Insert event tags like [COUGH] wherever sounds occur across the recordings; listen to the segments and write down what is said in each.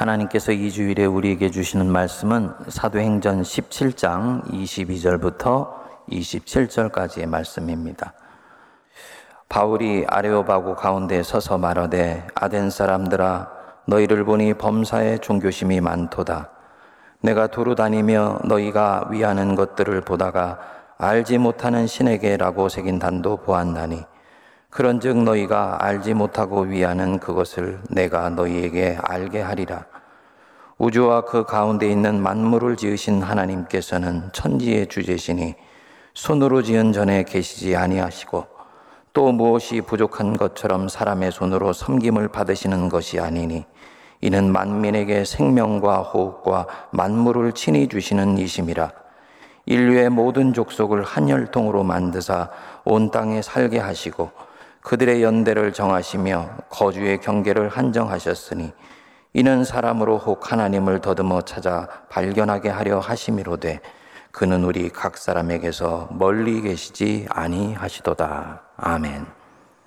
하나님께서 이 주일에 우리에게 주시는 말씀은 사도행전 17장 22절부터 27절까지의 말씀입니다. 바울이 아레오바고 가운데 서서 말하되 아덴 사람들아 너희를 보니 범사에 종교심이 많도다. 내가 두루 다니며 너희가 위하는 것들을 보다가 알지 못하는 신에게라고 새긴 단도 보았나니 그런즉 너희가 알지 못하고 위하는 그것을 내가 너희에게 알게 하리라. 우주와 그 가운데 있는 만물을 지으신 하나님께서는 천지의 주제시니 손으로 지은 전에 계시지 아니하시고 또 무엇이 부족한 것처럼 사람의 손으로 섬김을 받으시는 것이 아니니 이는 만민에게 생명과 호흡과 만물을 친히 주시는 이심이라 인류의 모든 족속을 한 혈통으로 만드사 온 땅에 살게 하시고 그들의 연대를 정하시며 거주의 경계를 한정하셨으니 이는 사람으로 혹 하나님을 더듬어 찾아 발견하게 하려 하심이로되 그는 우리 각 사람에게서 멀리 계시지 아니하시도다. 아멘.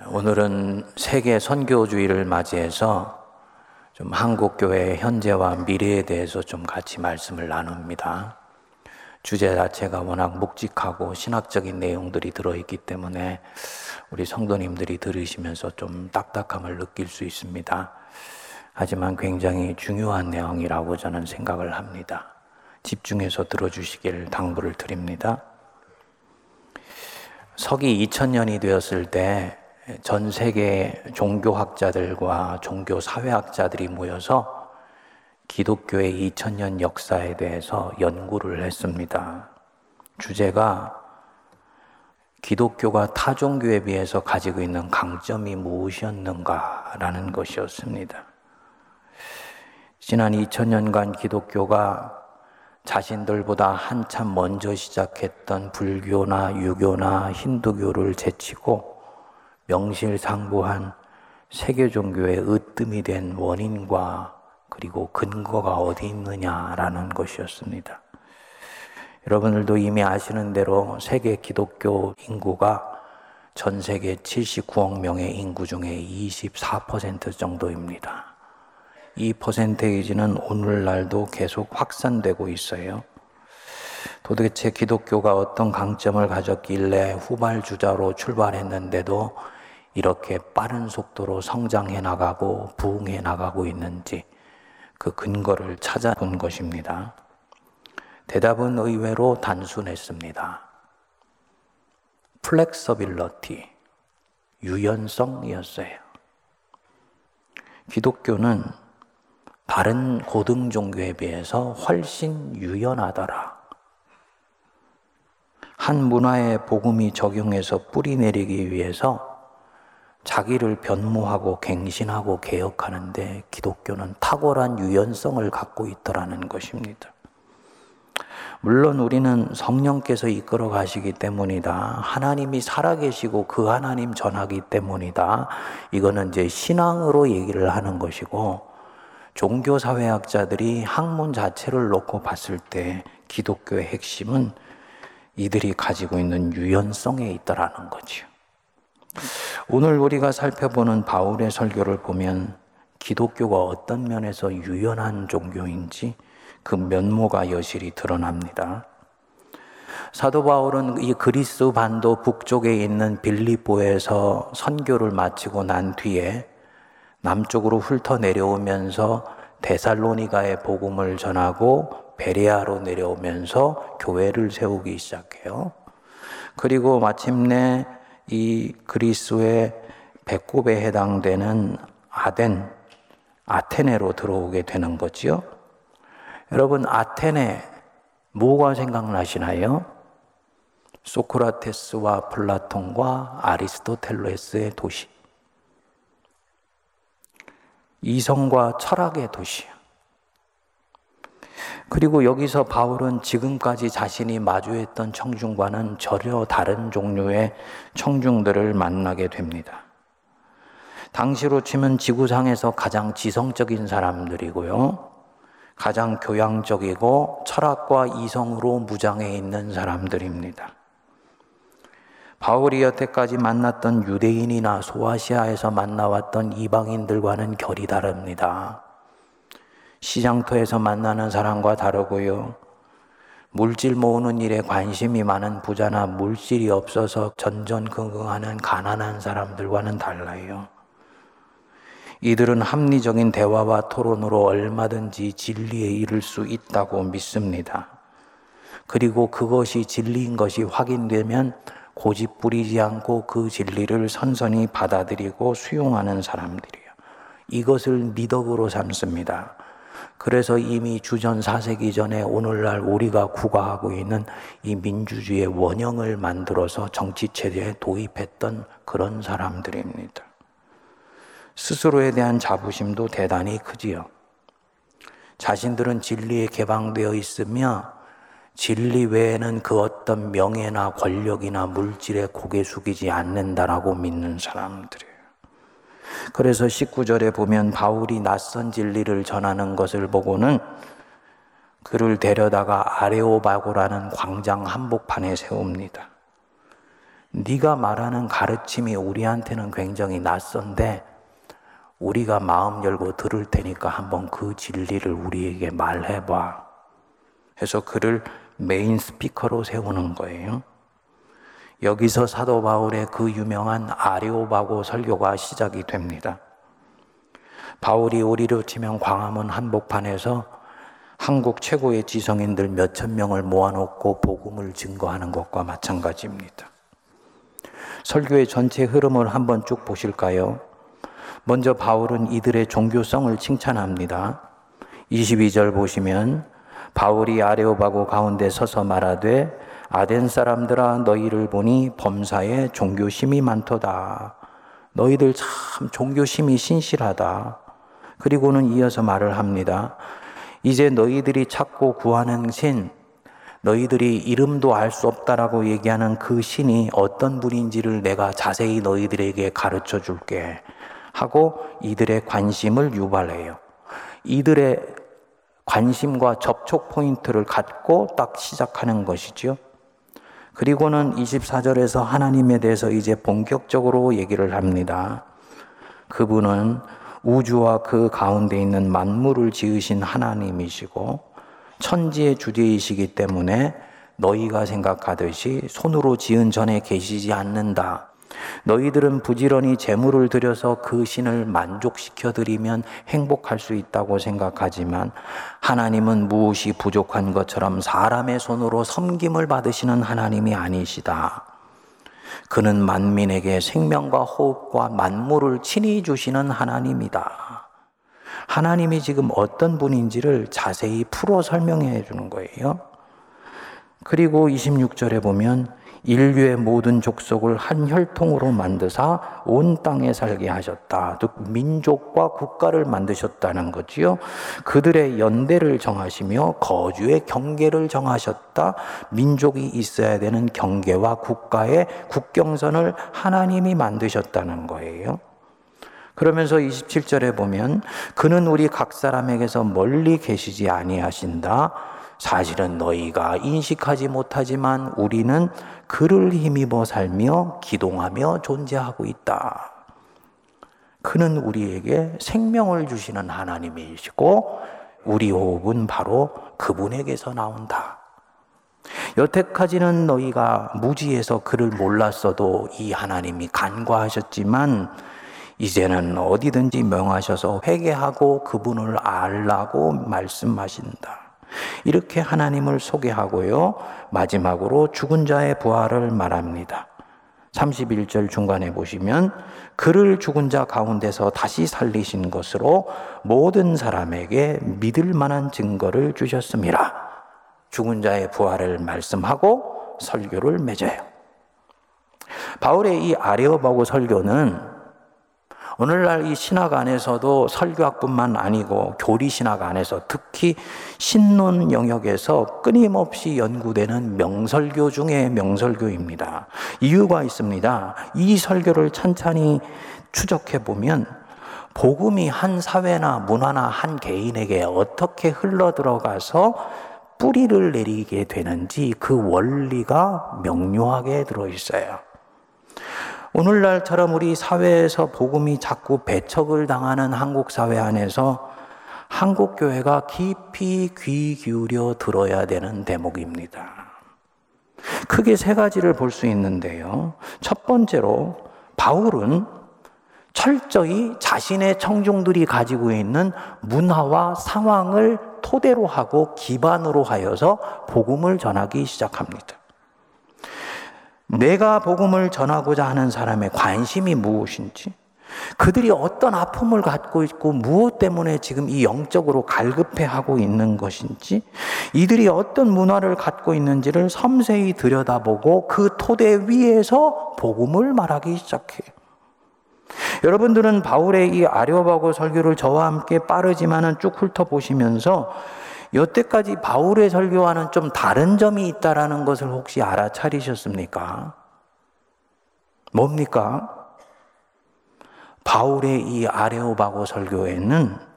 오늘은 세계 선교주의를 맞이해서 좀 한국 교회의 현재와 미래에 대해서 좀 같이 말씀을 나눕니다. 주제 자체가 워낙 묵직하고 신학적인 내용들이 들어있기 때문에 우리 성도님들이 들으시면서 좀 딱딱함을 느낄 수 있습니다. 하지만 굉장히 중요한 내용이라고 저는 생각을 합니다. 집중해서 들어주시길 당부를 드립니다. 서기 2000년이 되었을 때 전 세계 종교학자들과 종교 사회학자들이 모여서 기독교의 2000년 역사에 대해서 연구를 했습니다. 주제가 기독교가 타 종교에 비해서 가지고 있는 강점이 무엇이었는가라는 것이었습니다. 지난 2000년간 기독교가 자신들보다 한참 먼저 시작했던 불교나 유교나 힌두교를 제치고 명실상부한 세계 종교의 으뜸이 된 원인과 그리고 근거가 어디 있느냐라는 것이었습니다. 여러분들도 이미 아시는 대로 세계 기독교 인구가 전 세계 79억 명의 인구 중에 24% 정도입니다. 이 퍼센테이지는 오늘날도 계속 확산되고 있어요. 도대체 기독교가 어떤 강점을 가졌길래 후발주자로 출발했는데도 이렇게 빠른 속도로 성장해 나가고 부흥해 나가고 있는지 그 근거를 찾아본 것입니다. 대답은 의외로 단순했습니다. flexibility, 유연성이었어요. 기독교는 다른 고등 종교에 비해서 훨씬 유연하더라. 한 문화의 복음이 적용해서 뿌리 내리기 위해서 자기를 변모하고 갱신하고 개혁하는데 기독교는 탁월한 유연성을 갖고 있더라는 것입니다. 물론 우리는 성령께서 이끌어 가시기 때문이다. 하나님이 살아계시고 그 하나님 전하기 때문이다. 이거는 이제 신앙으로 얘기를 하는 것이고 종교사회학자들이 학문 자체를 놓고 봤을 때 기독교의 핵심은 이들이 가지고 있는 유연성에 있다라는 거죠. 오늘 우리가 살펴보는 바울의 설교를 보면 기독교가 어떤 면에서 유연한 종교인지 그 면모가 여실히 드러납니다. 사도 바울은 이 그리스 반도 북쪽에 있는 빌립보에서 선교를 마치고 난 뒤에 남쪽으로 훑어 내려오면서 데살로니가의 복음을 전하고 베레아로 내려오면서 교회를 세우기 시작해요. 그리고 마침내 이 그리스의 배꼽에 해당되는 아덴, 아테네로 들어오게 되는 거지요. 여러분, 아테네, 뭐가 생각나시나요? 소크라테스와 플라톤과 아리스토텔레스의 도시. 이성과 철학의 도시야. 그리고 여기서 바울은 지금까지 자신이 마주했던 청중과는 전혀 다른 종류의 청중들을 만나게 됩니다. 당시로 치면 지구상에서 가장 지성적인 사람들이고요. 가장 교양적이고 철학과 이성으로 무장해 있는 사람들입니다. 바울이 여태까지 만났던 유대인이나 소아시아에서 만나왔던 이방인들과는 결이 다릅니다. 시장터에서 만나는 사람과 다르고요. 물질 모으는 일에 관심이 많은 부자나 물질이 없어서 전전긍긍하는 가난한 사람들과는 달라요. 이들은 합리적인 대화와 토론으로 얼마든지 진리에 이를 수 있다고 믿습니다. 그리고 그것이 진리인 것이 확인되면 고집 부리지 않고 그 진리를 선선히 받아들이고 수용하는 사람들이에요. 이것을 미덕으로 삼습니다. 그래서 이미 주전 4세기 전에 오늘날 우리가 구가하고 있는 이 민주주의의 원형을 만들어서 정치 체제에 도입했던 그런 사람들입니다. 스스로에 대한 자부심도 대단히 크지요. 자신들은 진리에 개방되어 있으며 진리 외에는 그 어떤 명예나 권력이나 물질에 고개 숙이지 않는다라고 믿는 사람들이에요. 그래서 19절에 보면 바울이 낯선 진리를 전하는 것을 보고는 그를 데려다가 아레오바고라는 광장 한복판에 세웁니다. 네가 말하는 가르침이 우리한테는 굉장히 낯선데 우리가 마음 열고 들을 테니까 한번 그 진리를 우리에게 말해봐. 해서 그를 메인 스피커로 세우는 거예요. 여기서 사도 바울의 그 유명한 아레오바고 설교가 시작이 됩니다. 바울이 우리로 치면 광화문 한복판에서 한국 최고의 지성인들 몇 천 명을 모아놓고 복음을 증거하는 것과 마찬가지입니다. 설교의 전체 흐름을 한번 쭉 보실까요? 먼저 바울은 이들의 종교성을 칭찬합니다. 22절 보시면 바울이 아레오바고 가운데 서서 말하되 아덴 사람들아 너희를 보니 범사에 종교심이 많도다. 너희들 참 종교심이 신실하다. 그리고는 이어서 말을 합니다. 이제 너희들이 찾고 구하는 신, 너희들이 이름도 알 수 없다라고 얘기하는 그 신이 어떤 분인지를 내가 자세히 너희들에게 가르쳐 줄게. 하고 이들의 관심을 유발해요. 이들의 관심과 접촉 포인트를 갖고 딱 시작하는 것이지요. 그리고는 24절에서 하나님에 대해서 이제 본격적으로 얘기를 합니다. 그분은 우주와 그 가운데 있는 만물을 지으신 하나님이시고 천지의 주제이시기 때문에 너희가 생각하듯이 손으로 지은 전에 계시지 않는다. 너희들은 부지런히 재물을 들여서 그 신을 만족시켜 드리면 행복할 수 있다고 생각하지만 하나님은 무엇이 부족한 것처럼 사람의 손으로 섬김을 받으시는 하나님이 아니시다. 그는 만민에게 생명과 호흡과 만물을 친히 주시는 하나님이다. 하나님이 지금 어떤 분인지를 자세히 풀어 설명해 주는 거예요. 그리고 26절에 보면 인류의 모든 족속을 한 혈통으로 만드사 온 땅에 살게 하셨다. 즉 민족과 국가를 만드셨다는 거지요. 그들의 연대를 정하시며 거주의 경계를 정하셨다. 민족이 있어야 되는 경계와 국가의 국경선을 하나님이 만드셨다는 거예요. 그러면서 27절에 보면 그는 우리 각 사람에게서 멀리 계시지 아니하신다. 사실은 너희가 인식하지 못하지만 우리는 그를 힘입어 살며 기동하며 존재하고 있다. 그는 우리에게 생명을 주시는 하나님이시고 우리 호흡은 바로 그분에게서 나온다. 여태까지는 너희가 무지해서 그를 몰랐어도 이 하나님이 간과하셨지만 이제는 어디든지 명하셔서 회개하고 그분을 알라고 말씀하신다. 이렇게 하나님을 소개하고요. 마지막으로 죽은 자의 부활을 말합니다. 31절 중간에 보시면 그를 죽은 자 가운데서 다시 살리신 것으로 모든 사람에게 믿을 만한 증거를 주셨습니다. 죽은 자의 부활을 말씀하고 설교를 맺어요. 바울의 이 아레오바고 설교는 오늘날 이 신학 안에서도 설교학뿐만 아니고 교리 신학 안에서 특히 신론 영역에서 끊임없이 연구되는 명설교 중의 명설교입니다. 이유가 있습니다. 이 설교를 찬찬히 추적해 보면 복음이 한 사회나 문화나 한 개인에게 어떻게 흘러 들어가서 뿌리를 내리게 되는지 그 원리가 명료하게 들어 있어요. 오늘날처럼 우리 사회에서 복음이 자꾸 배척을 당하는 한국 사회 안에서 한국 교회가 깊이 귀 기울여 들어야 되는 대목입니다. 크게 세 가지를 볼 수 있는데요. 첫 번째로 바울은 철저히 자신의 청중들이 가지고 있는 문화와 상황을 토대로 하고 기반으로 하여서 복음을 전하기 시작합니다. 내가 복음을 전하고자 하는 사람의 관심이 무엇인지, 그들이 어떤 아픔을 갖고 있고 무엇 때문에 지금 이 영적으로 갈급해 하고 있는 것인지, 이들이 어떤 문화를 갖고 있는지를 섬세히 들여다보고 그 토대 위에서 복음을 말하기 시작해요. 여러분들은 바울의 이 아려바고 설교를 저와 함께 빠르지만은 쭉 훑어보시면서 여태까지 바울의 설교와는 좀 다른 점이 있다라는 것을 혹시 알아차리셨습니까? 뭡니까? 바울의 이 아레오바고 설교에는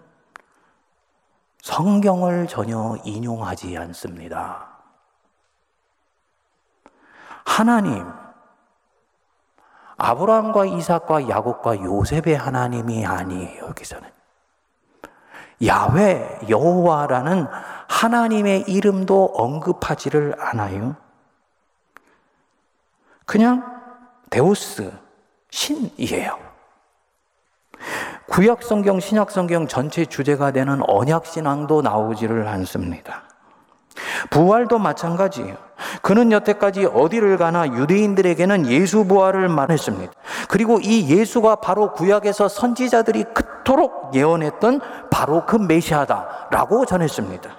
성경을 전혀 인용하지 않습니다. 하나님, 아브라함과 이삭과 야곱과 요셉의 하나님이 아니에요, 여기서는. 야훼, 여호와라는 하나님의 이름도 언급하지를 않아요. 그냥 데우스, 신이에요. 구약 성경, 신약 성경 전체 주제가 되는 언약 신앙도 나오지를 않습니다. 부활도 마찬가지예요. 그는 여태까지 어디를 가나 유대인들에게는 예수 부활을 말했습니다. 그리고 이 예수가 바로 구약에서 선지자들이 그토록 예언했던 바로 그 메시아다라고 전했습니다.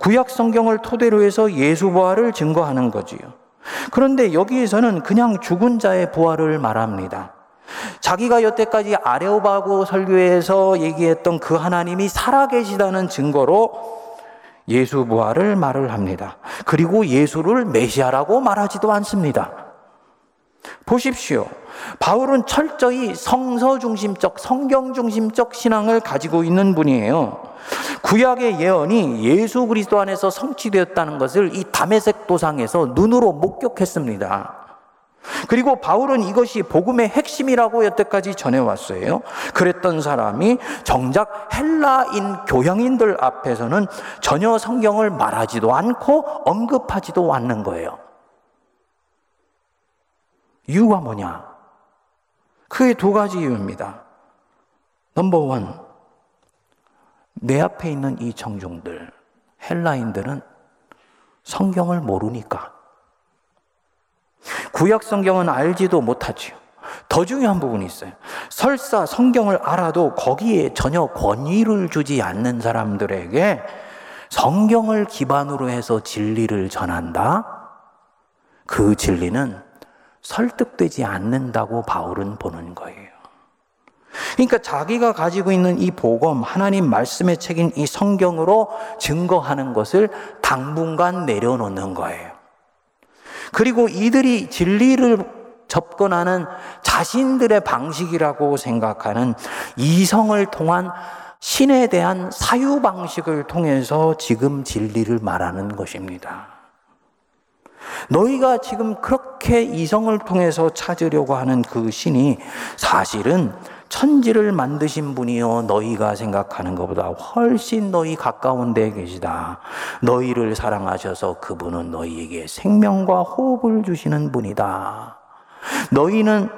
구약 성경을 토대로 해서 예수 부활을 증거하는 거지요. 그런데 여기에서는 그냥 죽은 자의 부활을 말합니다. 자기가 여태까지 아레오바고 설교에서 얘기했던 그 하나님이 살아계시다는 증거로 예수 부활을 말을 합니다. 그리고 예수를 메시아라고 말하지도 않습니다. 보십시오. 바울은 철저히 성서 중심적, 성경 중심적 신앙을 가지고 있는 분이에요. 구약의 예언이 예수 그리스도 안에서 성취되었다는 것을 이 담에색 도상에서 눈으로 목격했습니다. 그리고 바울은 이것이 복음의 핵심이라고 여태까지 전해왔어요. 그랬던 사람이 정작 헬라인 교양인들 앞에서는 전혀 성경을 말하지도 않고 언급하지도 않는 거예요. 이유가 뭐냐? 크게 두 가지 이유입니다. 넘버 원. 내 앞에 있는 이 청중들, 헬라인들은 성경을 모르니까. 구약 성경은 알지도 못하지요. 더 중요한 부분이 있어요. 설사 성경을 알아도 거기에 전혀 권위를 주지 않는 사람들에게 성경을 기반으로 해서 진리를 전한다? 그 진리는 설득되지 않는다고 바울은 보는 거예요. 그러니까 자기가 가지고 있는 이 복음, 하나님 말씀의 책인 이 성경으로 증거하는 것을 당분간 내려놓는 거예요. 그리고 이들이 진리를 접근하는 자신들의 방식이라고 생각하는 이성을 통한 신에 대한 사유 방식을 통해서 지금 진리를 말하는 것입니다. 너희가 지금 그렇게 이성을 통해서 찾으려고 하는 그 신이 사실은 천지를 만드신 분이요 너희가 생각하는 것보다 훨씬 너희 가까운 데 계시다. 너희를 사랑하셔서 그분은 너희에게 생명과 호흡을 주시는 분이다. 너희는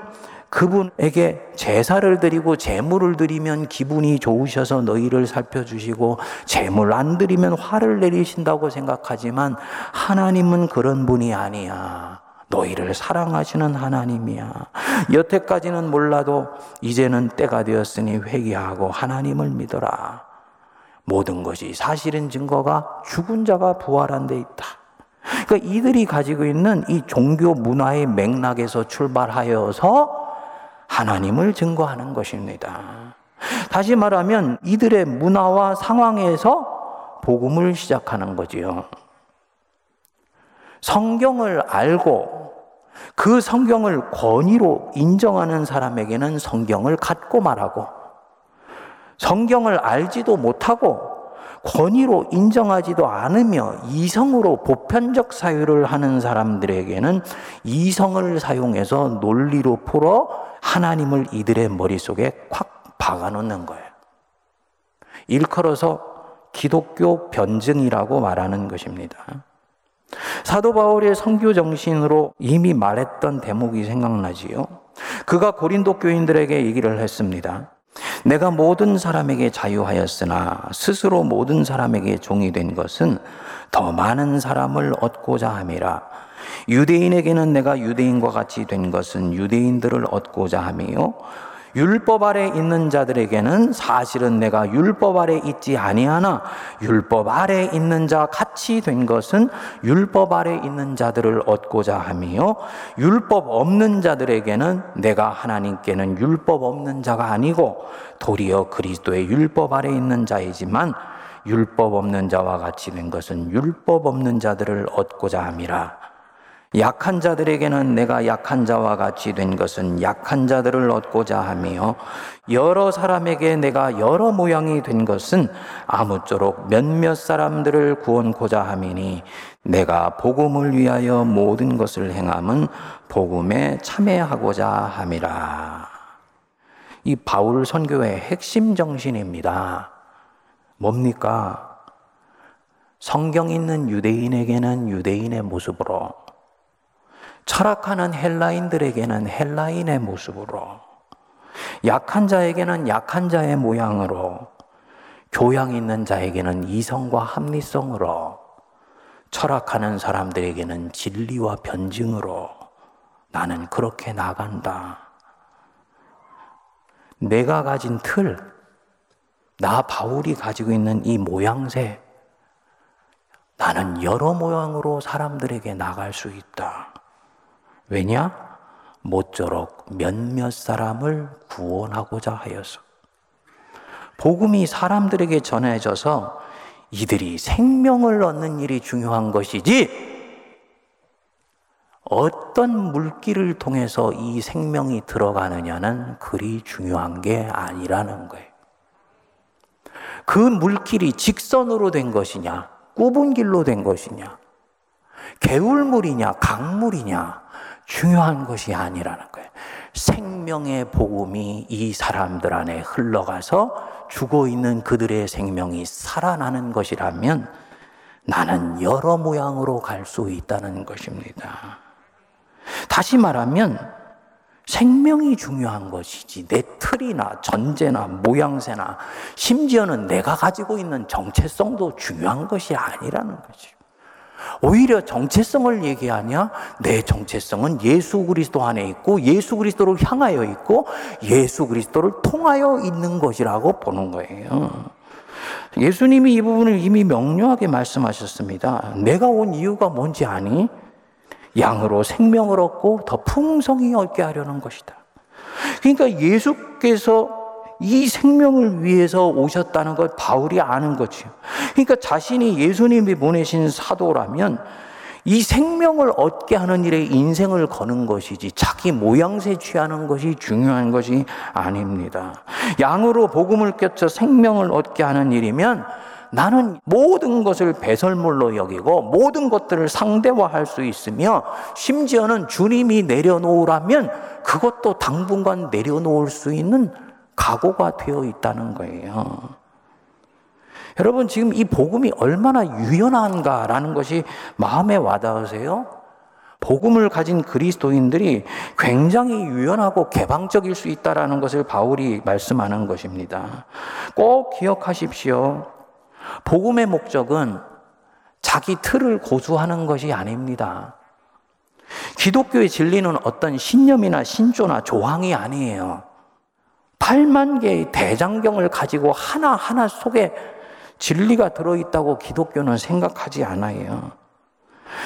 그분에게 제사를 드리고 제물을 드리면 기분이 좋으셔서 너희를 살펴주시고 제물 안 드리면 화를 내리신다고 생각하지만 하나님은 그런 분이 아니야. 너희를 사랑하시는 하나님이야. 여태까지는 몰라도 이제는 때가 되었으니 회개하고 하나님을 믿어라. 모든 것이 사실은 증거가 죽은 자가 부활한 데 있다. 그러니까 이들이 가지고 있는 이 종교 문화의 맥락에서 출발하여서 하나님을 증거하는 것입니다. 다시 말하면 이들의 문화와 상황에서 복음을 시작하는 거지요. 성경을 알고 그 성경을 권위로 인정하는 사람에게는 성경을 갖고 말하고 성경을 알지도 못하고 권위로 인정하지도 않으며 이성으로 보편적 사유를 하는 사람들에게는 이성을 사용해서 논리로 풀어 하나님을 이들의 머릿속에 콱 박아 놓는 거예요. 일컬어서 기독교 변증이라고 말하는 것입니다. 사도 바울의 선교 정신으로 이미 말했던 대목이 생각나지요. 그가 고린도 교인들에게 얘기를 했습니다. 내가 모든 사람에게 자유하였으나 스스로 모든 사람에게 종이 된 것은 더 많은 사람을 얻고자 함이라. 유대인에게는 내가 유대인과 같이 된 것은 유대인들을 얻고자 함이요. 율법 아래 있는 자들에게는 사실은 내가 율법 아래 있지 아니하나 율법 아래 있는 자 같이 된 것은 율법 아래 있는 자들을 얻고자 함이요 율법 없는 자들에게는 내가 하나님께는 율법 없는 자가 아니고 도리어 그리스도의 율법 아래 있는 자이지만 율법 없는 자와 같이 된 것은 율법 없는 자들을 얻고자 함이라 약한 자들에게는 내가 약한 자와 같이 된 것은 약한 자들을 얻고자 하며 여러 사람에게 내가 여러 모양이 된 것은 아무쪼록 몇몇 사람들을 구원고자 함이니 내가 복음을 위하여 모든 것을 행함은 복음에 참여하고자 함이라. 이 바울 선교의 핵심 정신입니다. 뭡니까? 성경 있는 유대인에게는 유대인의 모습으로 철학하는 헬라인들에게는 헬라인의 모습으로, 약한 자에게는 약한 자의 모양으로, 교양 있는 자에게는 이성과 합리성으로, 철학하는 사람들에게는 진리와 변증으로 나는 그렇게 나간다. 내가 가진 틀, 나 바울이 가지고 있는 이 모양새, 나는 여러 모양으로 사람들에게 나갈 수 있다. 왜냐? 모쪼록 몇몇 사람을 구원하고자 하여서. 복음이 사람들에게 전해져서 이들이 생명을 얻는 일이 중요한 것이지, 어떤 물길을 통해서 이 생명이 들어가느냐는 그리 중요한 게 아니라는 거예요. 그 물길이 직선으로 된 것이냐, 굽은 길로 된 것이냐, 개울물이냐, 강물이냐, 중요한 것이 아니라는 거예요. 생명의 복음이 이 사람들 안에 흘러가서 죽어 있는 그들의 생명이 살아나는 것이라면 나는 여러 모양으로 갈 수 있다는 것입니다. 다시 말하면 생명이 중요한 것이지 내 틀이나 전제나 모양새나 심지어는 내가 가지고 있는 정체성도 중요한 것이 아니라는 거죠. 오히려 정체성을 얘기하냐? 내 정체성은 예수 그리스도 안에 있고 예수 그리스도를 향하여 있고 예수 그리스도를 통하여 있는 것이라고 보는 거예요. 예수님이 이 부분을 이미 명료하게 말씀하셨습니다. 내가 온 이유가 뭔지 아니? 양으로 생명을 얻고 더 풍성히 얻게 하려는 것이다. 그러니까 예수께서 이 생명을 위해서 오셨다는 걸 바울이 아는 거죠. 그러니까 자신이 예수님이 보내신 사도라면 이 생명을 얻게 하는 일에 인생을 거는 것이지 자기 모양새 취하는 것이 중요한 것이 아닙니다. 양으로 복음을 껴쳐 생명을 얻게 하는 일이면 나는 모든 것을 배설물로 여기고 모든 것들을 상대화할 수 있으며 심지어는 주님이 내려놓으라면 그것도 당분간 내려놓을 수 있는 각오가 되어 있다는 거예요. 여러분, 지금 이 복음이 얼마나 유연한가라는 것이 마음에 와닿으세요? 복음을 가진 그리스도인들이 굉장히 유연하고 개방적일 수 있다라는 것을 바울이 말씀하는 것입니다. 꼭 기억하십시오. 복음의 목적은 자기 틀을 고수하는 것이 아닙니다. 기독교의 진리는 어떤 신념이나 신조나 조항이 아니에요. 8만 개의 대장경을 가지고 하나하나 속에 진리가 들어있다고 기독교는 생각하지 않아요.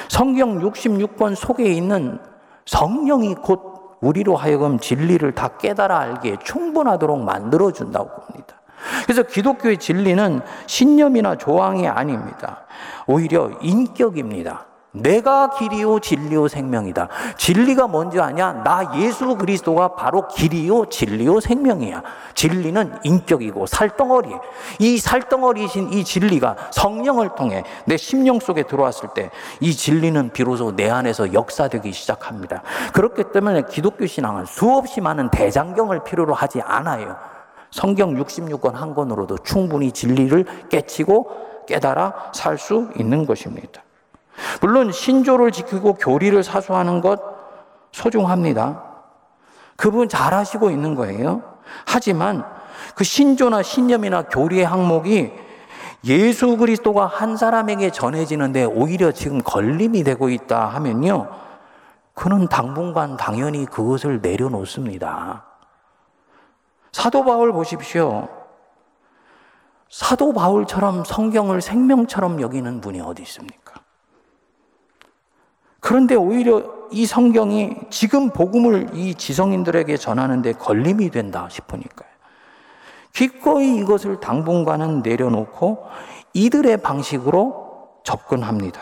성경 66권 속에 있는 성령이 곧 우리로 하여금 진리를 다 깨달아 알기에 충분하도록 만들어준다고 봅니다. 그래서 기독교의 진리는 신념이나 조항이 아닙니다. 오히려 인격입니다. 내가 길이요 진리요 생명이다. 진리가 뭔지 아냐? 나 예수 그리스도가 바로 길이요 진리요 생명이야. 진리는 인격이고 살덩어리. 이 살덩어리신 이 진리가 성령을 통해 내 심령 속에 들어왔을 때 이 진리는 비로소 내 안에서 역사되기 시작합니다. 그렇기 때문에 기독교 신앙은 수없이 많은 대장경을 필요로 하지 않아요. 성경 66권 한 권으로도 충분히 진리를 깨치고 깨달아 살 수 있는 것입니다. 물론 신조를 지키고 교리를 사수하는 것 소중합니다. 그분 잘 하시고 있는 거예요. 하지만 그 신조나 신념이나 교리의 항목이 예수 그리스도가 한 사람에게 전해지는데 오히려 지금 걸림이 되고 있다 하면요. 그는 당분간 당연히 그것을 내려놓습니다. 사도 바울 보십시오. 사도 바울처럼 성경을 생명처럼 여기는 분이 어디 있습니까? 그런데 오히려 이 성경이 지금 복음을 이 지성인들에게 전하는데 걸림이 된다 싶으니까요. 기꺼이 이것을 당분간은 내려놓고 이들의 방식으로 접근합니다.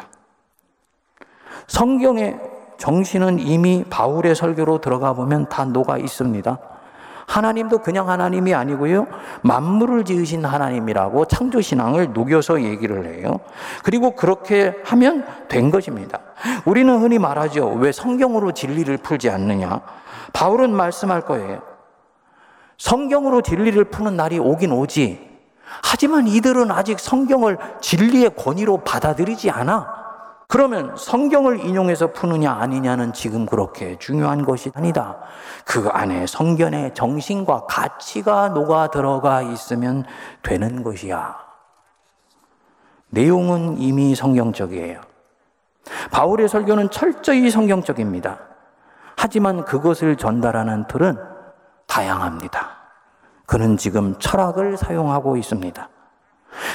성경의 정신은 이미 바울의 설교로 들어가 보면 다 녹아 있습니다. 하나님도 그냥 하나님이 아니고요. 만물을 지으신 하나님이라고 창조신앙을 녹여서 얘기를 해요. 그리고 그렇게 하면 된 것입니다. 우리는 흔히 말하죠. 왜 성경으로 진리를 풀지 않느냐? 바울은 말씀할 거예요. 성경으로 진리를 푸는 날이 오긴 오지. 하지만 이들은 아직 성경을 진리의 권위로 받아들이지 않아. 그러면 성경을 인용해서 푸느냐 아니냐는 지금 그렇게 중요한 것이 아니다. 그 안에 성견의 정신과 가치가 녹아 들어가 있으면 되는 것이야. 내용은 이미 성경적이에요. 바울의 설교는 철저히 성경적입니다. 하지만 그것을 전달하는 틀은 다양합니다. 그는 지금 철학을 사용하고 있습니다.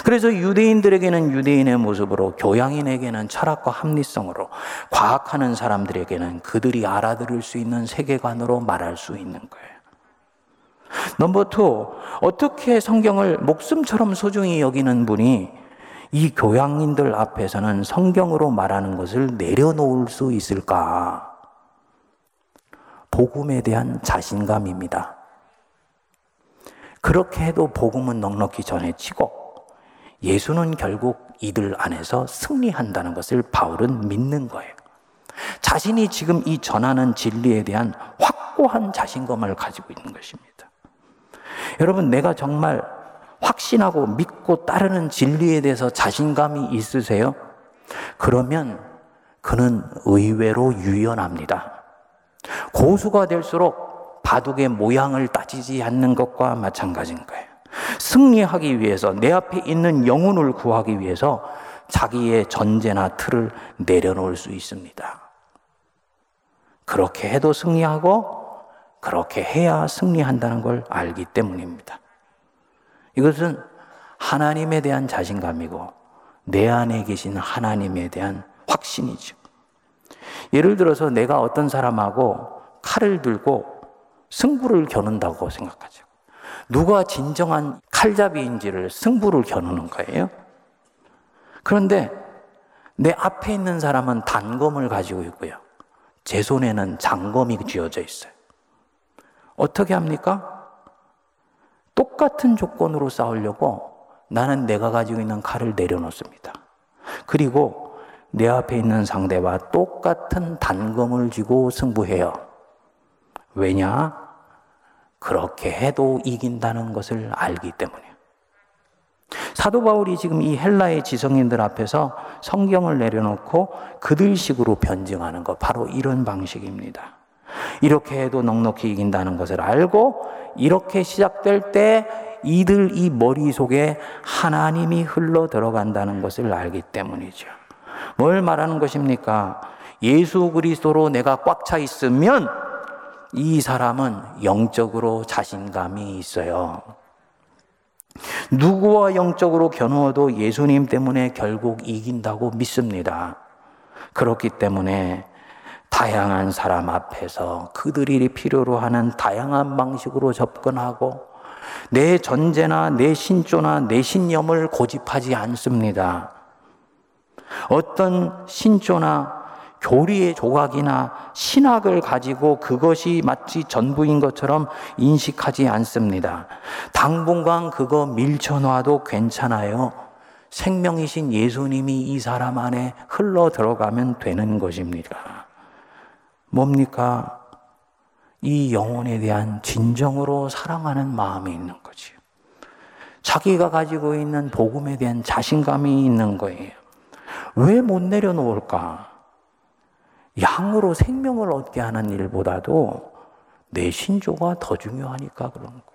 그래서 유대인들에게는 유대인의 모습으로, 교양인에게는 철학과 합리성으로, 과학하는 사람들에게는 그들이 알아들을 수 있는 세계관으로 말할 수 있는 거예요. number two, 어떻게 성경을 목숨처럼 소중히 여기는 분이 이 교양인들 앞에서는 성경으로 말하는 것을 내려놓을 수 있을까? 복음에 대한 자신감입니다. 그렇게 해도 복음은 넉넉히 전해지고 예수는 결국 이들 안에서 승리한다는 것을 바울은 믿는 거예요. 자신이 지금 이 전하는 진리에 대한 확고한 자신감을 가지고 있는 것입니다. 여러분, 내가 정말 확신하고 믿고 따르는 진리에 대해서 자신감이 있으세요? 그러면 그는 의외로 유연합니다. 고수가 될수록 바둑의 모양을 따지지 않는 것과 마찬가지인 거예요. 승리하기 위해서 내 앞에 있는 영혼을 구하기 위해서 자기의 전제나 틀을 내려놓을 수 있습니다. 그렇게 해도 승리하고 그렇게 해야 승리한다는 걸 알기 때문입니다. 이것은 하나님에 대한 자신감이고 내 안에 계신 하나님에 대한 확신이죠. 예를 들어서 내가 어떤 사람하고 칼을 들고 승부를 겨눈다고 생각하죠. 누가 진정한 칼잡이인지를 승부를 겨누는 거예요. 그런데 내 앞에 있는 사람은 단검을 가지고 있고요. 제 손에는 장검이 쥐어져 있어요. 어떻게 합니까? 똑같은 조건으로 싸우려고 나는 내가 가지고 있는 칼을 내려놓습니다. 그리고 내 앞에 있는 상대와 똑같은 단검을 쥐고 승부해요. 왜냐? 그렇게 해도 이긴다는 것을 알기 때문이에요. 사도 바울이 지금 이 헬라의 지성인들 앞에서 성경을 내려놓고 그들식으로 변증하는 것, 바로 이런 방식입니다. 이렇게 해도 넉넉히 이긴다는 것을 알고, 이렇게 시작될 때 이들 이 머릿속에 하나님이 흘러 들어간다는 것을 알기 때문이죠. 뭘 말하는 것입니까? 예수 그리스도로 내가 꽉 차 있으면 이 사람은 영적으로 자신감이 있어요. 누구와 영적으로 겨누어도 예수님 때문에 결국 이긴다고 믿습니다. 그렇기 때문에 다양한 사람 앞에서 그들이 필요로 하는 다양한 방식으로 접근하고 내 전제나 내 신조나 내 신념을 고집하지 않습니다. 어떤 신조나 교리의 조각이나 신학을 가지고 그것이 마치 전부인 것처럼 인식하지 않습니다. 당분간 그거 밀쳐놔도 괜찮아요. 생명이신 예수님이 이 사람 안에 흘러 들어가면 되는 것입니다. 뭡니까? 이 영혼에 대한 진정으로 사랑하는 마음이 있는 거지요. 자기가 가지고 있는 복음에 대한 자신감이 있는 거예요. 왜 못 내려놓을까? 양으로 생명을 얻게 하는 일보다도 내 신조가 더 중요하니까 그런 거예요.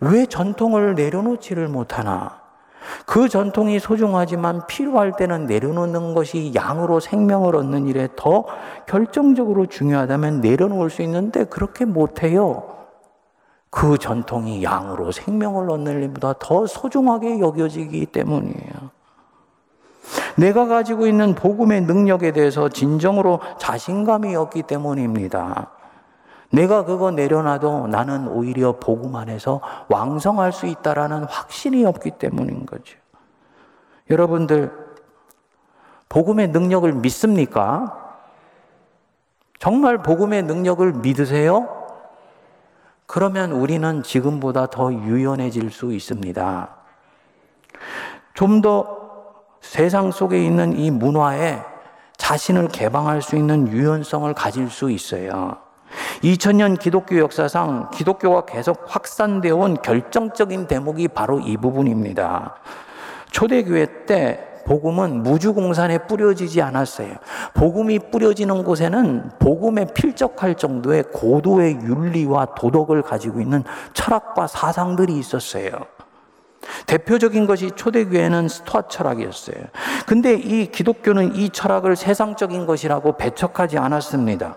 왜 전통을 내려놓지를 못하나? 그 전통이 소중하지만 필요할 때는 내려놓는 것이 양으로 생명을 얻는 일에 더 결정적으로 중요하다면 내려놓을 수 있는데 그렇게 못해요. 그 전통이 양으로 생명을 얻는 일보다 더 소중하게 여겨지기 때문이에요. 내가 가지고 있는 복음의 능력에 대해서 진정으로 자신감이 없기 때문입니다. 내가 그거 내려놔도 나는 오히려 복음 안에서 왕성할 수 있다라는 확신이 없기 때문인 거죠. 여러분들, 복음의 능력을 믿습니까? 정말 복음의 능력을 믿으세요? 그러면 우리는 지금보다 더 유연해질 수 있습니다. 좀더 세상 속에 있는 이 문화에 자신을 개방할 수 있는 유연성을 가질 수 있어요. 2000년 기독교 역사상 기독교가 계속 확산되어 온 결정적인 대목이 바로 이 부분입니다. 초대교회 때 복음은 무주공산에 뿌려지지 않았어요. 복음이 뿌려지는 곳에는 복음에 필적할 정도의 고도의 윤리와 도덕을 가지고 있는 철학과 사상들이 있었어요. 대표적인 것이 초대교회는 스토아 철학이었어요. 근데 이 기독교는 이 철학을 세상적인 것이라고 배척하지 않았습니다.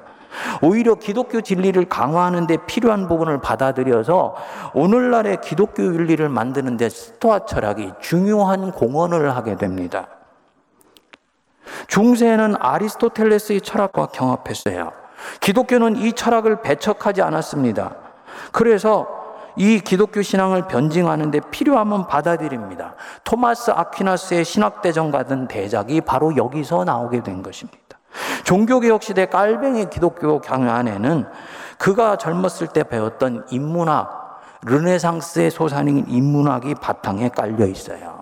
오히려 기독교 진리를 강화하는 데 필요한 부분을 받아들여서 오늘날의 기독교 윤리를 만드는 데 스토아 철학이 중요한 공헌을 하게 됩니다. 중세에는 아리스토텔레스의 철학과 경합했어요. 기독교는 이 철학을 배척하지 않았습니다. 그래서 이 기독교 신앙을 변증하는 데 필요하면 받아들입니다. 토마스 아퀴나스의 신학대전 같은 대작이 바로 여기서 나오게 된 것입니다. 종교개혁 시대 깔뱅이 기독교 안에는 그가 젊었을 때 배웠던 인문학, 르네상스의 소산인 인문학이 바탕에 깔려 있어요.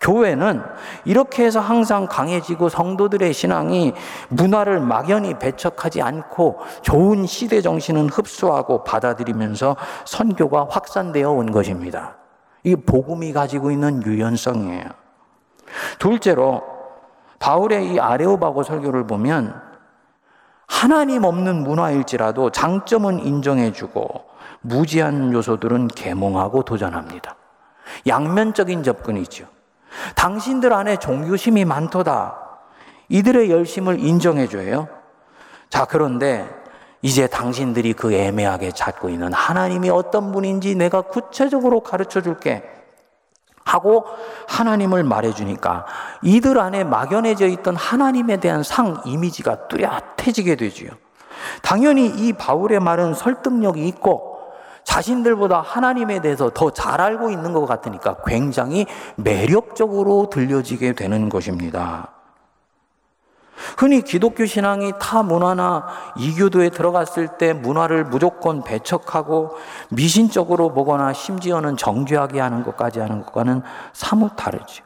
교회는 이렇게 해서 항상 강해지고 성도들의 신앙이 문화를 막연히 배척하지 않고 좋은 시대 정신은 흡수하고 받아들이면서 선교가 확산되어 온 것입니다. 이 복음이 가지고 있는 유연성이에요. 둘째로 바울의 이 아레오바고 설교를 보면 하나님 없는 문화일지라도 장점은 인정해주고 무지한 요소들은 계몽하고 도전합니다. 양면적인 접근이죠. 당신들 안에 종교심이 많도다. 이들의 열심을 인정해줘요. 자, 그런데 이제 당신들이 그 애매하게 찾고 있는 하나님이 어떤 분인지 내가 구체적으로 가르쳐 줄게. 하고 하나님을 말해주니까 이들 안에 막연해져 있던 하나님에 대한 상 이미지가 뚜렷해지게 되지요. 당연히 이 바울의 말은 설득력이 있고 자신들보다 하나님에 대해서 더 잘 알고 있는 것 같으니까 굉장히 매력적으로 들려지게 되는 것입니다. 흔히 기독교 신앙이 타 문화나 이교도에 들어갔을 때 문화를 무조건 배척하고 미신적으로 보거나 심지어는 정죄하게 하는 것까지 하는 것과는 사뭇 다르죠.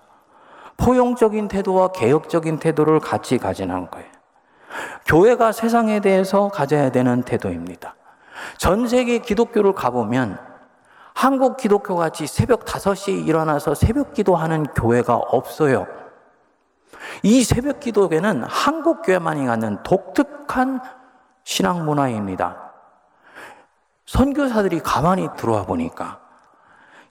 포용적인 태도와 개혁적인 태도를 같이 가진 한 거예요. 교회가 세상에 대해서 가져야 되는 태도입니다. 전 세계 기독교를 가보면 한국 기독교 같이 새벽 5시에 일어나서 새벽 기도하는 교회가 없어요. 이 새벽 기도회는 한국 교회만이 갖는 독특한 신앙 문화입니다. 선교사들이 가만히 들어와 보니까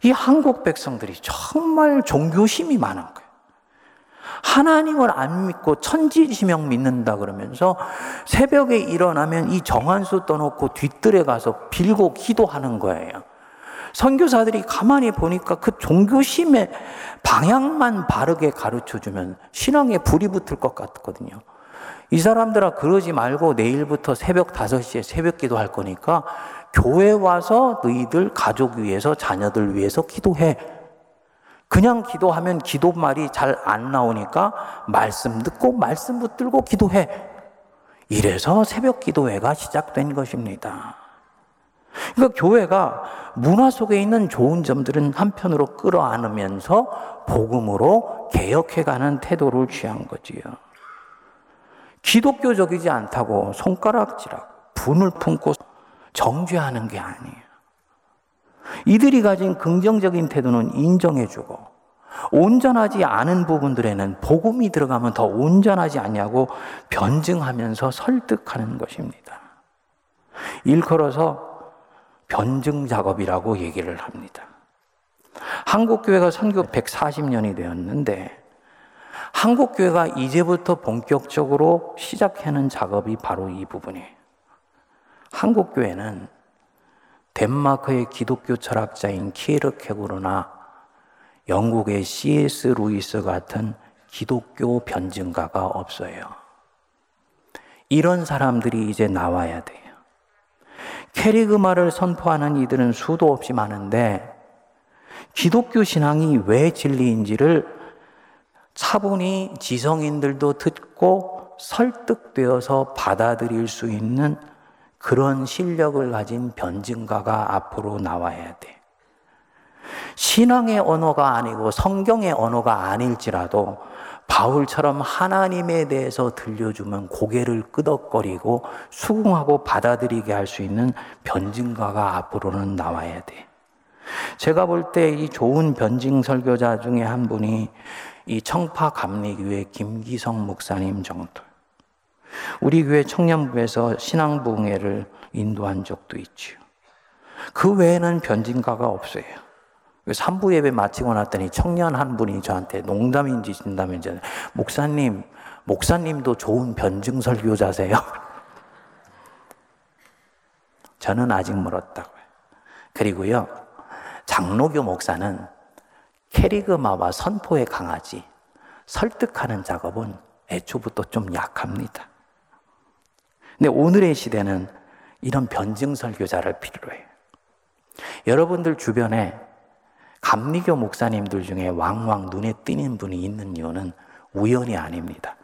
이 한국 백성들이 정말 종교심이 많은 거예요. 하나님을 안 믿고 천지지명 믿는다 그러면서 새벽에 일어나면 이 정한수 떠놓고 뒤뜰에 가서 빌고 기도하는 거예요. 선교사들이 가만히 보니까 그 종교심의 방향만 바르게 가르쳐 주면 신앙에 불이 붙을 것 같거든요. 이 사람들아 그러지 말고 내일부터 새벽 5시에 새벽 기도 할 거니까 교회 와서 너희들 가족 위해서 자녀들 위해서 기도해. 그냥 기도하면 기도 말이 잘 안 나오니까 말씀 듣고 말씀 붙들고 기도해. 이래서 새벽 기도회가 시작된 것입니다. 그러니까 교회가 문화 속에 있는 좋은 점들은 한편으로 끌어안으면서 복음으로 개혁해가는 태도를 취한 거지요. 기독교적이지 않다고 손가락질하고 분을 품고 정죄하는 게 아니에요. 이들이 가진 긍정적인 태도는 인정해주고 온전하지 않은 부분들에는 복음이 들어가면 더 온전하지 않냐고 변증하면서 설득하는 것입니다. 일컬어서 변증 작업이라고 얘기를 합니다. 한국교회가 선교 140년이 되었는데 한국교회가 이제부터 본격적으로 시작하는 작업이 바로 이 부분이에요. 한국교회는 덴마크의 기독교 철학자인 키에르케고르나 영국의 C.S. 루이스 같은 기독교 변증가가 없어요. 이런 사람들이 이제 나와야 돼요. 캐리그마를 선포하는 이들은 수도 없이 많은데 기독교 신앙이 왜 진리인지를 차분히 지성인들도 듣고 설득되어서 받아들일 수 있는 그런 실력을 가진 변증가가 앞으로 나와야 돼. 신앙의 언어가 아니고 성경의 언어가 아닐지라도 바울처럼 하나님에 대해서 들려주면 고개를 끄덕거리고 수긍하고 받아들이게 할 수 있는 변증가가 앞으로는 나와야 돼. 제가 볼 때 이 좋은 변증 설교자 중에 한 분이 이 청파 감리교회 김기성 목사님 정도. 우리 교회 청년부에서 신앙부흥회를 인도한 적도 있지요. 그 외에는 변진가가 없어요. 3부 예배 마치고 났더니 청년 한 분이 저한테 농담인지 진담인지 목사님, 목사님도 좋은 변증 설교자세요? [LAUGHS] 저는 아직 멀었다고요. 그리고요, 장로교 목사는 캐리그마와 선포에 강하지 설득하는 작업은 애초부터 좀 약합니다. 근데 오늘의 시대는 이런 변증 설교자를 필요로 해요. 여러분들 주변에 감리교 목사님들 중에 왕왕 눈에 띄는 분이 있는 이유는 우연이 아닙니다.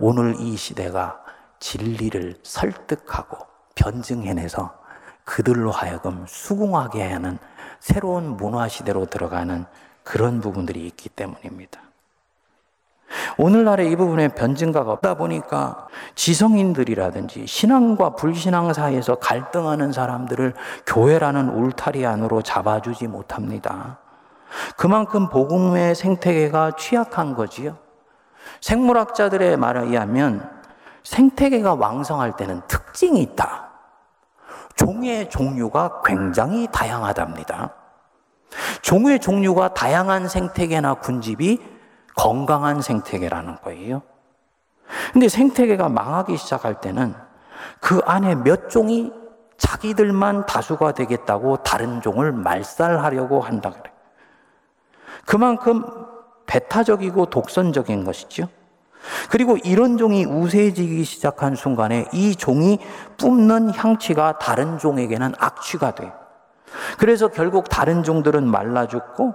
오늘 이 시대가 진리를 설득하고 변증해내서 그들로 하여금 수긍하게 하는 새로운 문화 시대로 들어가는 그런 부분들이 있기 때문입니다. 오늘날의 이 부분에 변증가가 없다 보니까 지성인들이라든지 신앙과 불신앙 사이에서 갈등하는 사람들을 교회라는 울타리 안으로 잡아주지 못합니다. 그만큼 복음의 생태계가 취약한 거지요. 생물학자들의 말에 의하면 생태계가 왕성할 때는 특징이 있다. 종의 종류가 굉장히 다양하답니다. 종의 종류가 다양한 생태계나 군집이 건강한 생태계라는 거예요. 근데 생태계가 망하기 시작할 때는 그 안에 몇 종이 자기들만 다수가 되겠다고 다른 종을 말살하려고 한다 그래. 그만큼 배타적이고 독선적인 것이죠. 그리고 이런 종이 우세해지기 시작한 순간에 이 종이 뿜는 향취가 다른 종에게는 악취가 돼. 그래서 결국 다른 종들은 말라 죽고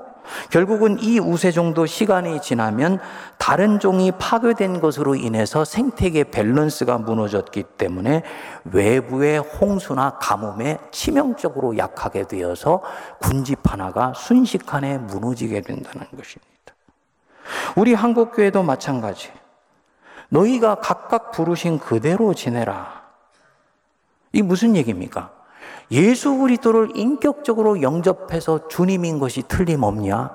결국은 이 우세종도 시간이 지나면 다른 종이 파괴된 것으로 인해서 생태계 밸런스가 무너졌기 때문에 외부의 홍수나 가뭄에 치명적으로 약하게 되어서 군집 하나가 순식간에 무너지게 된다는 것입니다. 우리 한국교회도 마찬가지. 너희가 각각 부르신 그대로 지내라. 이 무슨 얘기입니까? 예수 그리스도를 인격적으로 영접해서 주님인 것이 틀림없냐?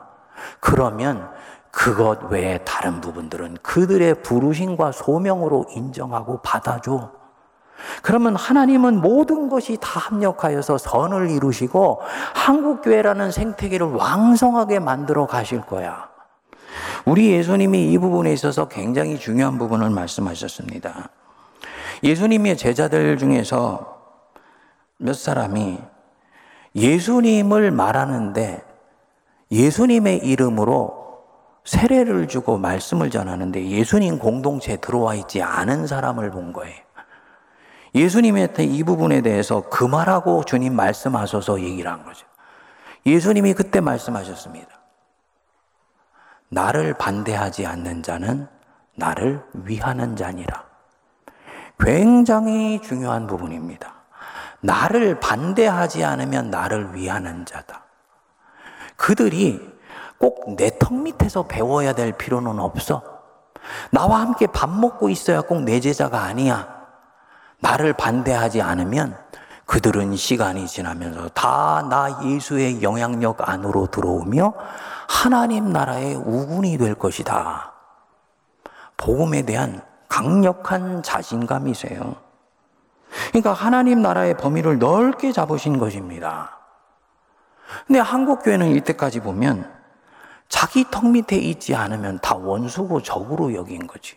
그러면 그것 외에 다른 부분들은 그들의 부르심과 소명으로 인정하고 받아줘. 그러면 하나님은 모든 것이 다 합력하여서 선을 이루시고 한국교회라는 생태계를 왕성하게 만들어 가실 거야. 우리 예수님이 이 부분에 있어서 굉장히 중요한 부분을 말씀하셨습니다. 예수님의 제자들 중에서 몇 사람이 예수님을 말하는데 예수님의 이름으로 세례를 주고 말씀을 전하는데 예수님 공동체에 들어와 있지 않은 사람을 본 거예요. 예수님한테 이 부분에 대해서 그 말하고 주님 말씀하셔서 얘기를 한 거죠. 예수님이 그때 말씀하셨습니다. 나를 반대하지 않는 자는 나를 위하는 자니라. 굉장히 중요한 부분입니다. 나를 반대하지 않으면 나를 위하는 자다. 그들이 꼭 내 턱 밑에서 배워야 될 필요는 없어. 나와 함께 밥 먹고 있어야 꼭 내 제자가 아니야. 나를 반대하지 않으면 그들은 시간이 지나면서 다 나 예수의 영향력 안으로 들어오며 하나님 나라의 우군이 될 것이다. 복음에 대한 강력한 자신감이세요. 그러니까 하나님 나라의 범위를 넓게 잡으신 것입니다. 근데 한국 교회는 이때까지 보면 자기 턱 밑에 있지 않으면 다 원수고 적으로 여긴 거지.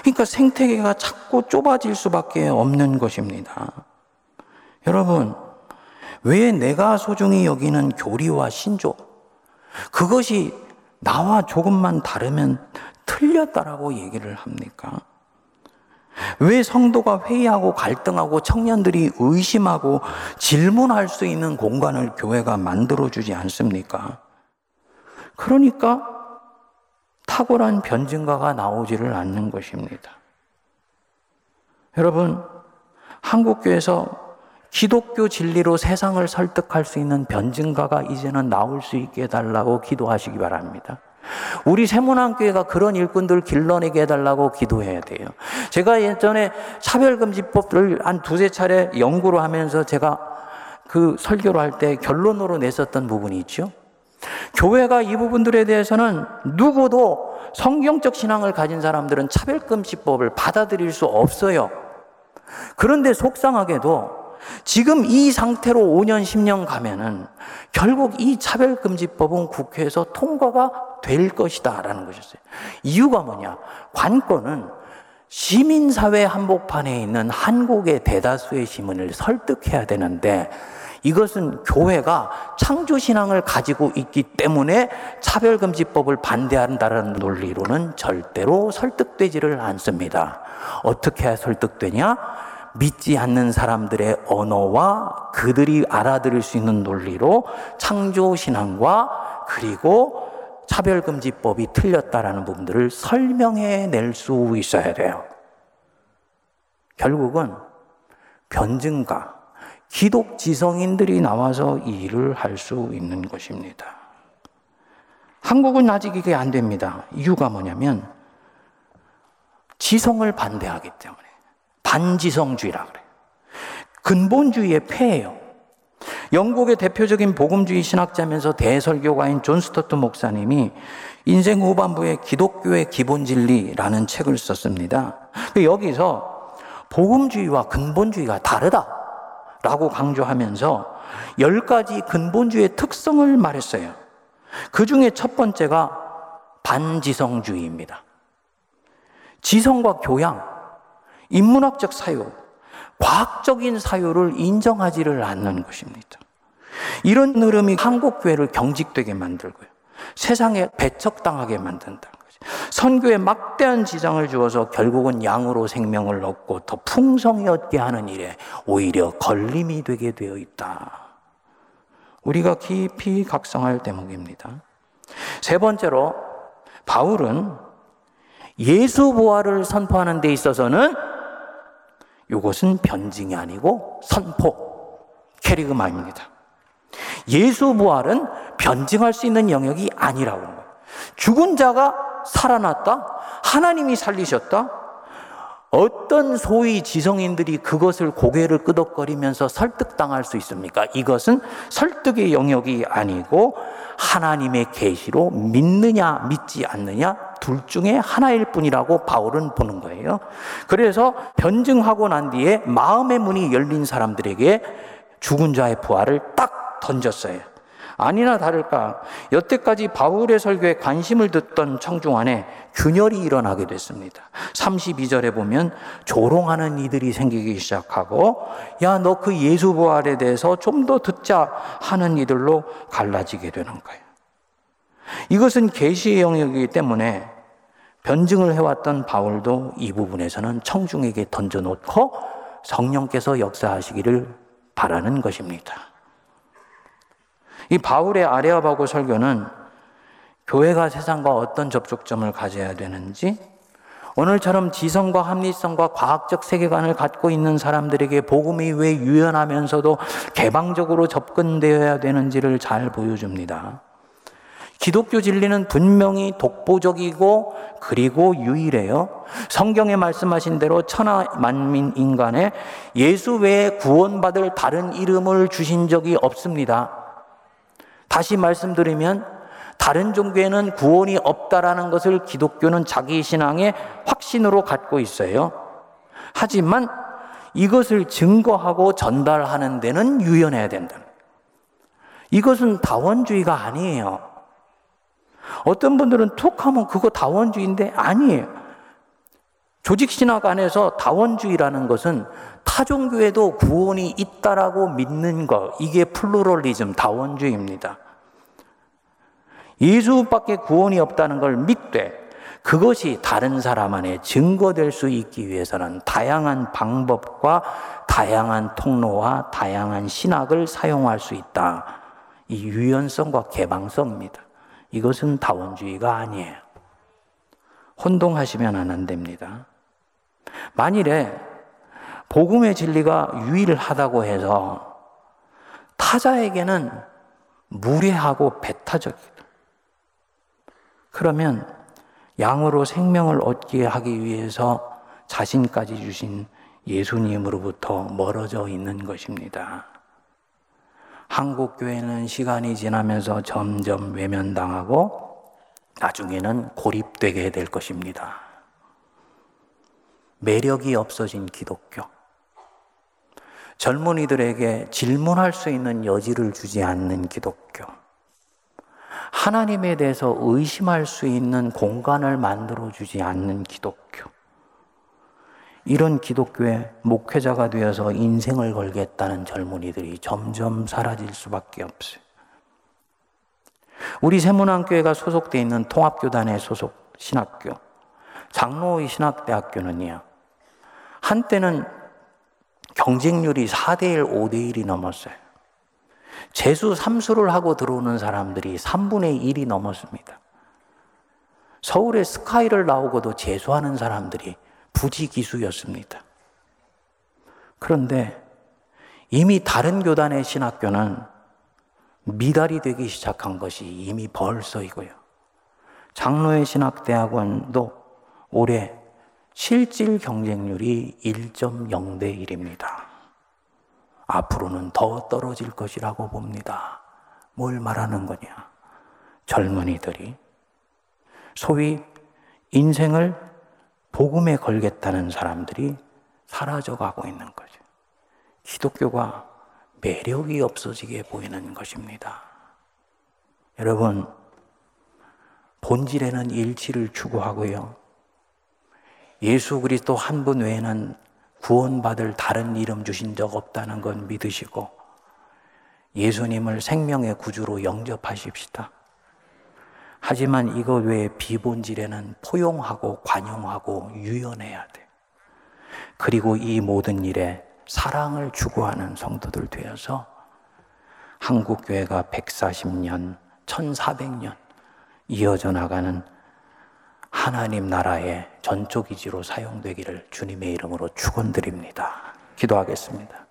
그러니까 생태계가 자꾸 좁아질 수밖에 없는 것입니다. 여러분, 왜 내가 소중히 여기는 교리와 신조, 그것이 나와 조금만 다르면 틀렸다라고 얘기를 합니까? 왜 성도가 회의하고 갈등하고 청년들이 의심하고 질문할 수 있는 공간을 교회가 만들어주지 않습니까? 그러니까 탁월한 변증가가 나오지를 않는 것입니다. 여러분, 한국교회에서 기독교 진리로 세상을 설득할 수 있는 변증가가 이제는 나올 수 있게 해달라고 기도하시기 바랍니다. 우리 세문안교회가 그런 일꾼들 길러내게 해달라고 기도해야 돼요. 제가 예전에 차별금지법을 한 두세 차례 연구를 하면서 제가 그 설교를 할 때 결론으로 냈었던 부분이 있죠. 교회가 이 부분들에 대해서는 누구도 성경적 신앙을 가진 사람들은 차별금지법을 받아들일 수 없어요. 그런데 속상하게도 지금 이 상태로 5년, 10년 가면은 결국 이 차별금지법은 국회에서 통과가 될 것이다 라는 것이었어요. 이유가 뭐냐? 관건은 시민사회 한복판에 있는 한국의 대다수의 시민을 설득해야 되는데 이것은 교회가 창조신앙을 가지고 있기 때문에 차별금지법을 반대한다는 논리로는 절대로 설득되지를 않습니다. 어떻게 설득되냐? 믿지 않는 사람들의 언어와 그들이 알아들을 수 있는 논리로 창조신앙과 그리고 차별금지법이 틀렸다라는 부분들을 설명해 낼 수 있어야 돼요. 결국은 변증가, 기독 지성인들이 나와서 이 일을 할 수 있는 것입니다. 한국은 아직 이게 안 됩니다. 이유가 뭐냐면 지성을 반대하기 때문에 반지성주의라 그래요. 근본주의의 폐예요. 영국의 대표적인 복음주의 신학자면서 대설교가인 존 스토트 목사님이 인생 후반부에 기독교의 기본 진리라는 책을 썼습니다. 그 여기서 복음주의와 근본주의가 다르다라고 강조하면서 열 가지 근본주의의 특성을 말했어요. 그 중에 첫 번째가 반지성주의입니다. 지성과 교양, 인문학적 사유, 과학적인 사유를 인정하지를 않는 것입니다. 이런 흐름이 한국교회를 경직되게 만들고요. 세상에 배척당하게 만든다는 거죠. 선교에 막대한 지장을 주어서 결국은 양으로 생명을 얻고 더 풍성히 얻게 하는 일에 오히려 걸림이 되게 되어 있다. 우리가 깊이 각성할 대목입니다. 세 번째로 바울은 예수 부활을 선포하는 데 있어서는 이것은 변증이 아니고 선포, 캐리그마입니다. 예수 부활은 변증할 수 있는 영역이 아니라고 하는 거예요. 죽은 자가 살아났다? 하나님이 살리셨다? 어떤 소위 지성인들이 그것을 고개를 끄덕거리면서 설득당할 수 있습니까? 이것은 설득의 영역이 아니고 하나님의 계시로 믿느냐 믿지 않느냐 둘 중에 하나일 뿐이라고 바울은 보는 거예요. 그래서 변증하고 난 뒤에 마음의 문이 열린 사람들에게 죽은 자의 부활을 딱 던졌어요. 아니나 다를까 여태까지 바울의 설교에 관심을 듣던 청중 안에 균열이 일어나게 됐습니다. 32절에 보면 조롱하는 이들이 생기기 시작하고 야 너 그 예수 부활에 대해서 좀 더 듣자 하는 이들로 갈라지게 되는 거예요. 이것은 계시의 영역이기 때문에 변증을 해왔던 바울도 이 부분에서는 청중에게 던져놓고 성령께서 역사하시기를 바라는 것입니다. 이 바울의 아레아바고 설교는 교회가 세상과 어떤 접촉점을 가져야 되는지 오늘처럼 지성과 합리성과 과학적 세계관을 갖고 있는 사람들에게 복음이 왜 유연하면서도 개방적으로 접근되어야 되는지를 잘 보여줍니다. 기독교 진리는 분명히 독보적이고 그리고 유일해요. 성경에 말씀하신 대로 천하 만민 인간에 예수 외에 구원받을 다른 이름을 주신 적이 없습니다. 다시 말씀드리면 다른 종교에는 구원이 없다라는 것을 기독교는 자기 신앙의 확신으로 갖고 있어요. 하지만 이것을 증거하고 전달하는 데는 유연해야 된다. 이것은 다원주의가 아니에요. 어떤 분들은 툭 하면 그거 다원주의인데 아니에요. 조직신학 안에서 다원주의라는 것은 타종교에도 구원이 있다라고 믿는 것, 이게 플루럴리즘, 다원주의입니다. 예수밖에 구원이 없다는 걸 믿되 그것이 다른 사람 안에 증거될 수 있기 위해서는 다양한 방법과 다양한 통로와 다양한 신학을 사용할 수 있다. 이 유연성과 개방성입니다. 이것은 다원주의가 아니에요. 혼동하시면 안 됩니다. 만일에 복음의 진리가 유일하다고 해서 타자에게는 무례하고 배타적이다. 그러면 양으로 생명을 얻게 하기 위해서 자신까지 주신 예수님으로부터 멀어져 있는 것입니다. 한국 교회는 시간이 지나면서 점점 외면당하고 나중에는 고립되게 될 것입니다. 매력이 없어진 기독교. 젊은이들에게 질문할 수 있는 여지를 주지 않는 기독교. 하나님에 대해서 의심할 수 있는 공간을 만들어 주지 않는 기독교. 이런 기독교의 목회자가 되어서 인생을 걸겠다는 젊은이들이 점점 사라질 수밖에 없어요. 우리 세문안교회가 소속되어 있는 통합교단의 소속 신학교, 장로의 신학대학교는요, 한때는 경쟁률이 4대1, 5대1이 넘었어요. 재수 3수를 하고 들어오는 사람들이 3분의 1이 넘었습니다. 서울의 스카이를 나오고도 재수하는 사람들이 부지기수였습니다. 그런데 이미 다른 교단의 신학교는 미달이 되기 시작한 것이 이미 벌써이고요. 장로의 신학대학원도 올해 실질 경쟁률이 1.0대 1입니다. 앞으로는 더 떨어질 것이라고 봅니다. 뭘 말하는 거냐? 젊은이들이 소위 인생을 복음에 걸겠다는 사람들이 사라져 가고 있는 거죠. 기독교가 매력이 없어지게 보이는 것입니다. 여러분, 본질에는 일치를 추구하고요. 예수 그리스도 한 분 외에는 구원받을 다른 이름 주신 적 없다는 건 믿으시고 예수님을 생명의 구주로 영접하십시다. 하지만 이것 외에 비본질에는 포용하고 관용하고 유연해야 돼. 그리고 이 모든 일에 사랑을 추구하는 성도들 되어서 한국 교회가 140년, 1400년 이어져 나가는 하나님 나라의 전초기지로 사용되기를 주님의 이름으로 축원드립니다. 기도하겠습니다.